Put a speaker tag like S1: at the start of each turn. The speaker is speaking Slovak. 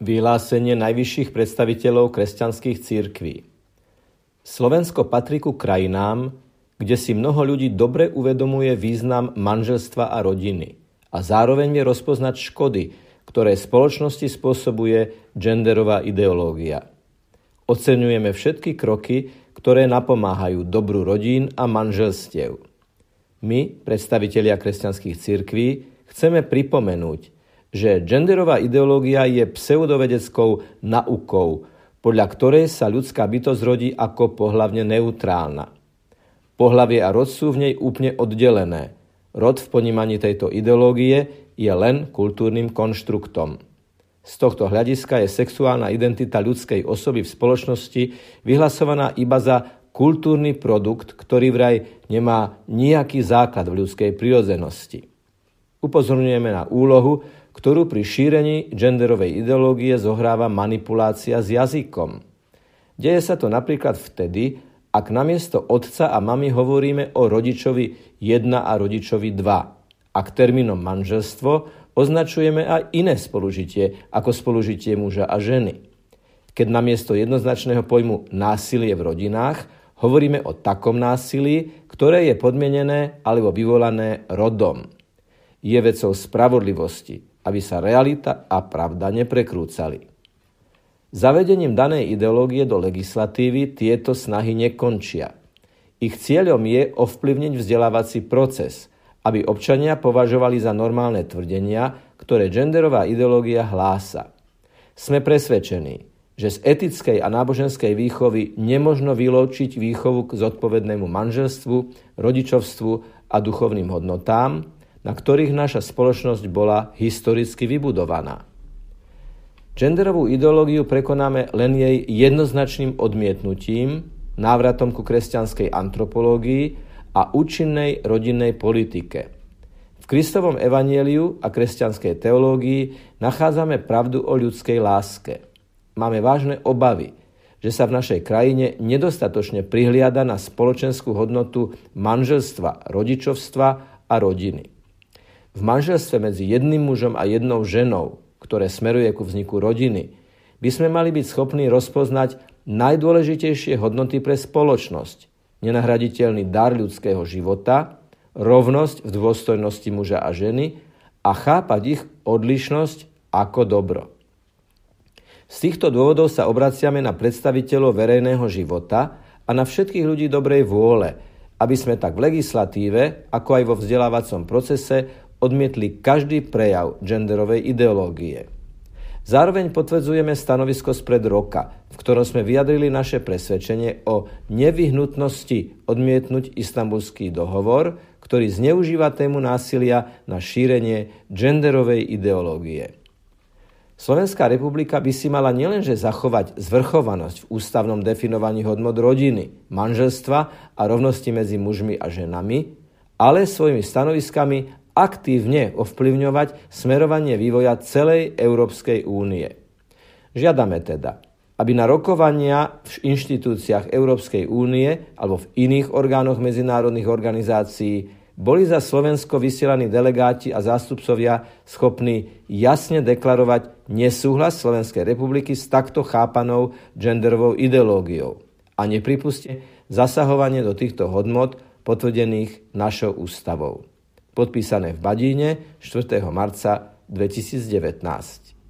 S1: Vyhlásenie najvyšších predstaviteľov kresťanských církví. Slovensko patrí ku krajinám, kde si mnoho ľudí dobre uvedomuje význam manželstva a rodiny a zároveň vie rozpoznať škody, ktoré spoločnosti spôsobuje genderová ideológia. Oceňujeme všetky kroky, ktoré napomáhajú dobru rodín a manželstiev. My, predstavitelia kresťanských cirkví, chceme pripomenúť, že genderová ideológia je pseudovedeckou naukou, podľa ktorej sa ľudská bytosť rodí ako pohlavne neutrálna. Pohlavie a rod sú v nej úplne oddelené. Rod v ponímaní tejto ideológie je len kultúrnym konštruktom. Z tohto hľadiska je sexuálna identita ľudskej osoby v spoločnosti vyhlasovaná iba za kultúrny produkt, ktorý vraj nemá nejaký základ v ľudskej prirodzenosti. Upozorňujeme na úlohu, ktorú pri šírení genderovej ideológie zohráva manipulácia s jazykom. Deje sa to napríklad vtedy, ak namiesto otca a mamy hovoríme o rodičovi 1 a rodičovi 2. Ak termínom manželstvo označujeme aj iné spolužitie ako spolužitie muža a ženy. Keď namiesto jednoznačného pojmu násilie v rodinách Hovoríme o takom násilí, ktoré je podmienené alebo vyvolané rodom. Je vecou spravodlivosti, aby sa realita a pravda neprekrúcali. Zavedením danej ideológie do legislatívy tieto snahy nekončia. Ich cieľom je ovplyvniť vzdelávací proces, aby občania považovali za normálne tvrdenia, ktoré genderová ideológia hlása. Sme presvedčení, že z etickej a náboženskej výchovy nemožno vylúčiť výchovu k zodpovednému manželstvu, rodičovstvu a duchovným hodnotám, na ktorých naša spoločnosť bola historicky vybudovaná. Genderovú ideológiu prekonáme len jej jednoznačným odmietnutím, návratom ku kresťanskej antropológii a účinnej rodinnej politike. V Kristovom evanieliu a kresťanskej teológii nachádzame pravdu o ľudskej láske – máme vážne obavy, že sa v našej krajine nedostatočne prihliada na spoločenskú hodnotu manželstva, rodičovstva a rodiny. V manželstve medzi jedným mužom a jednou ženou, ktoré smeruje ku vzniku rodiny, by sme mali byť schopní rozpoznať najdôležitejšie hodnoty pre spoločnosť, nenahraditeľný dar ľudského života, rovnosť v dôstojnosti muža a ženy a chápať ich odlišnosť ako dobro. Z týchto dôvodov sa obraciame na predstaviteľov verejného života a na všetkých ľudí dobrej vôle, aby sme tak v legislatíve, ako aj vo vzdelávacom procese odmietli každý prejav genderovej ideológie. Zároveň potvrdzujeme stanovisko spred roka, v ktorom sme vyjadrili naše presvedčenie o nevyhnutnosti odmietnúť istambulský dohovor, ktorý zneužíva tému násilia na šírenie genderovej ideológie. Slovenská republika by si mala nielenže zachovať zvrchovanosť v ústavnom definovaní hodnot rodiny, manželstva a rovnosti medzi mužmi a ženami, ale svojimi stanoviskami aktívne ovplyvňovať smerovanie vývoja celej Európskej únie. Žiadame teda, aby na rokovania v inštitúciách Európskej únie alebo v iných orgánoch medzinárodných organizácií boli za Slovensko vysielaní delegáti a zástupcovia schopní jasne deklarovať nesúhlas Slovenskej republiky s takto chápanou genderovou ideológiou a nepripuste zasahovanie do týchto hodnot potvrdených našou ústavou. Podpísané v Badíne 4. marca 2019.